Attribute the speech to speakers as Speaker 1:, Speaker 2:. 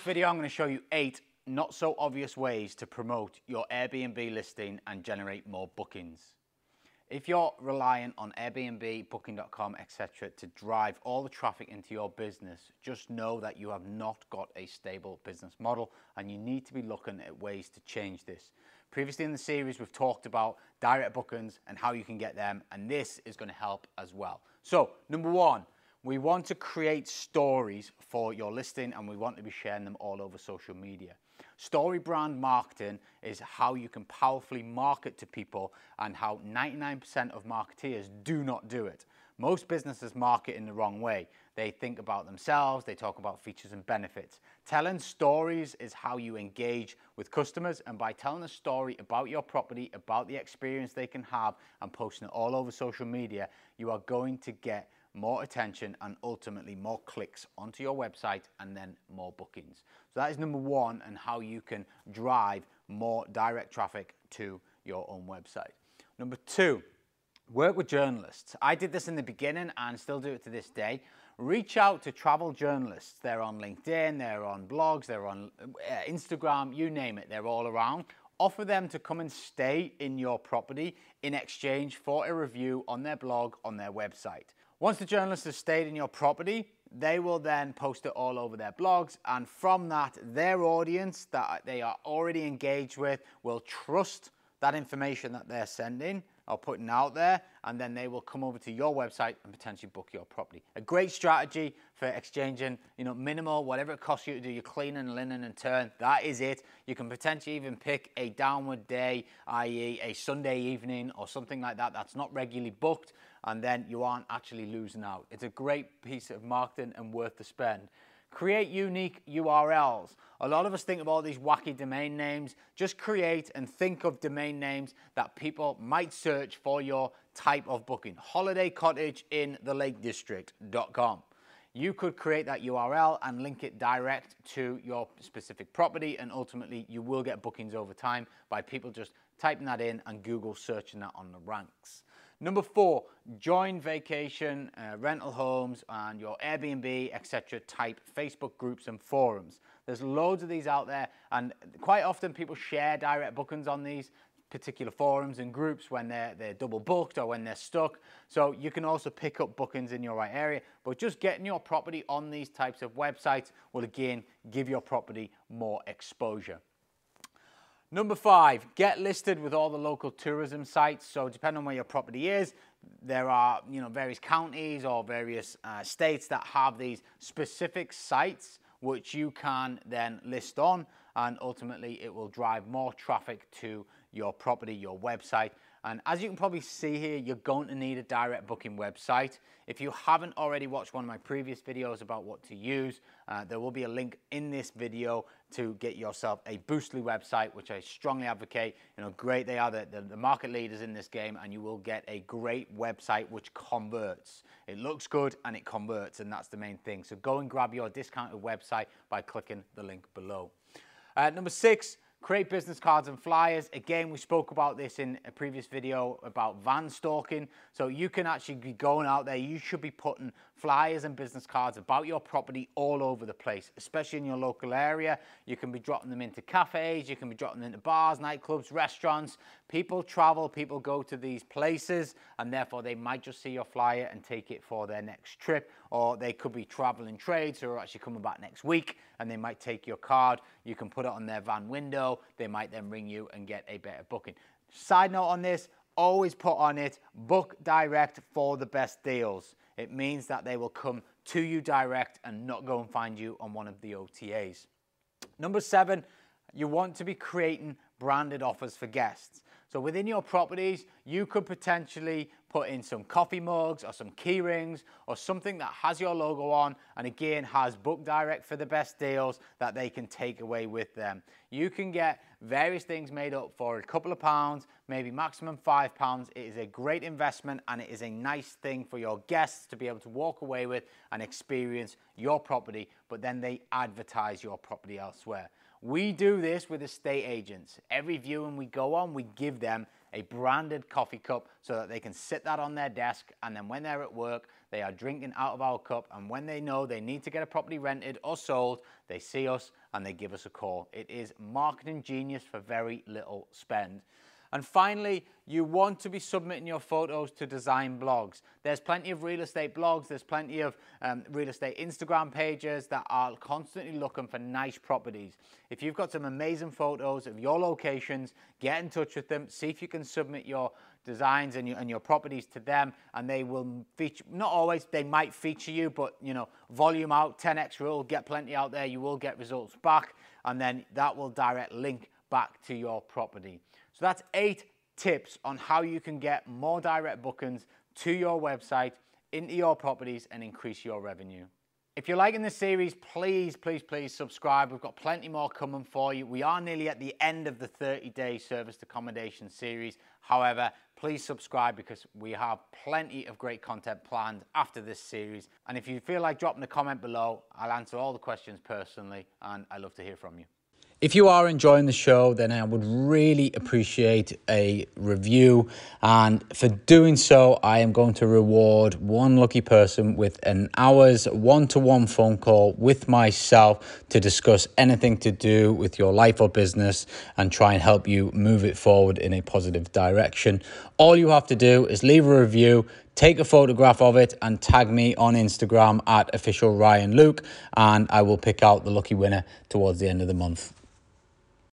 Speaker 1: video, I'm going to show you eight not so obvious ways to promote your Airbnb listing and generate more bookings. If you're reliant on Airbnb, Booking.com, etc. to drive all the traffic into your business, just know that you have not got a stable business model and you need to be looking at ways to change this. Previously in the series, we've talked about direct bookings and how you can get them, and this is going to help as well. So, number one, we want to create stories for your listing and we want to be sharing them all over social media. Story brand marketing is how you can powerfully market to people and how 99% of marketeers do not do it. Most businesses market in the wrong way. They think about themselves, they talk about features and benefits. Telling stories is how you engage with customers, and by telling a story about your property, about the experience they can have, and posting it all over social media, you are going to get more attention and ultimately more clicks onto your website and then more bookings. So that is number one and how you can drive more direct traffic to your own website. Number two, work with journalists. I did this in the beginning and still do it to this day. Reach out to travel journalists. They're on LinkedIn, they're on blogs, they're on uh, Instagram, you name it, they're all around offer them to come and stay in your property in exchange for a review on their blog on their website. Once the journalist has stayed in your property, they will then post it all over their blogs and from that their audience that they are already engaged with will trust that information that they're sending or putting out there, and then they will come over to your website and potentially book your property. A great strategy for exchanging, you know, minimal, whatever it costs you to do your cleaning, linen, and turn. That is it. You can potentially even pick a downward day, i.e., a Sunday evening or something like that that's not regularly booked, and then you aren't actually losing out. It's a great piece of marketing and worth the spend. Create unique URLs. A lot of us think of all these wacky domain names. Just create and think of domain names that people might search for your type of booking. Holiday cottage in the Lake District.com. You could create that URL and link it direct to your specific property, and ultimately, you will get bookings over time by people just typing that in and Google searching that on the ranks. Number four, join vacation, uh, rental homes, and your Airbnb, etc. type Facebook groups and forums. There's loads of these out there, and quite often people share direct bookings on these particular forums and groups when they're, they're double booked or when they're stuck. So you can also pick up bookings in your right area, but just getting your property on these types of websites will again give your property more exposure. Number five, get listed with all the local tourism sites. So depending on where your property is, there are you know various counties or various uh, states that have these specific sites which you can then list on and ultimately it will drive more traffic to your property, your website and as you can probably see here, you're going to need a direct booking website. If you haven't already watched one of my previous videos about what to use, uh, there will be a link in this video to get yourself a Boostly website, which I strongly advocate. You know, great they are, the, the, market leaders in this game, and you will get a great website which converts. It looks good and it converts, and that's the main thing. So go and grab your discounted website by clicking the link below. Uh, number six, Create business cards and flyers. Again, we spoke about this in a previous video about van stalking. So you can actually be going out there. You should be putting flyers and business cards about your property all over the place, especially in your local area. You can be dropping them into cafes. You can be dropping them into bars, nightclubs, restaurants. People travel, people go to these places, and therefore they might just see your flyer and take it for their next trip. Or they could be traveling trades who are actually coming back next week, and they might take your card. You can put it on their van window they might then ring you and get a better booking. Side note on this, always put on it, book direct for the best deals. It means that they will come to you direct and not go and find you on one of the OTAs. Number seven, you want to be creating branded offers for guests. So within your properties, you could potentially put in some coffee mugs or some key rings or something that has your logo on and again has book direct for the best deals that they can take away with them. You can get various things made up for a couple of pounds, maybe maximum five pounds. It is a great investment and it is a nice thing for your guests to be able to walk away with and experience your property, but then they advertise your property elsewhere. We do this with estate agents. Every viewing we go on, we give them a branded coffee cup so that they can sit that on their desk and then when they're at work, they are drinking out of our cup and when they know they need to get a property rented or sold, they see us and they give us a call. It is marketing genius for very little spend. And finally, you want to be submitting your photos to design blogs. There's plenty of real estate blogs, there's plenty of um, real estate Instagram pages that are constantly looking for nice properties. If you've got some amazing photos of your locations, get in touch with them, see if you can submit your designs and your, and your properties to them and they will feature, not always, they might feature you, but you know, volume out, 10x rule, get plenty out there, you will get results back and then that will direct link back to your property. So that's eight tips on how you can get more direct bookings to your website, into your properties and increase your revenue. If you're liking this series, please, please, please subscribe. We've got plenty more coming for you. We are nearly at the end of the 30-day serviced accommodation series. However, please subscribe because we have plenty of great content planned after this series. And if you feel like dropping a comment below, I'll answer all the questions personally and I love to hear from you. If you are enjoying the show, then I would really appreciate a review. And for doing so, I am going to reward one lucky person with an hour's one to one phone call with myself to discuss anything to do with your life or business and try and help you move it forward in a positive direction. All you have to do is leave a review, take a photograph of it and tag me on Instagram at official Ryan Luke, and I will pick out the lucky winner towards the end of the month.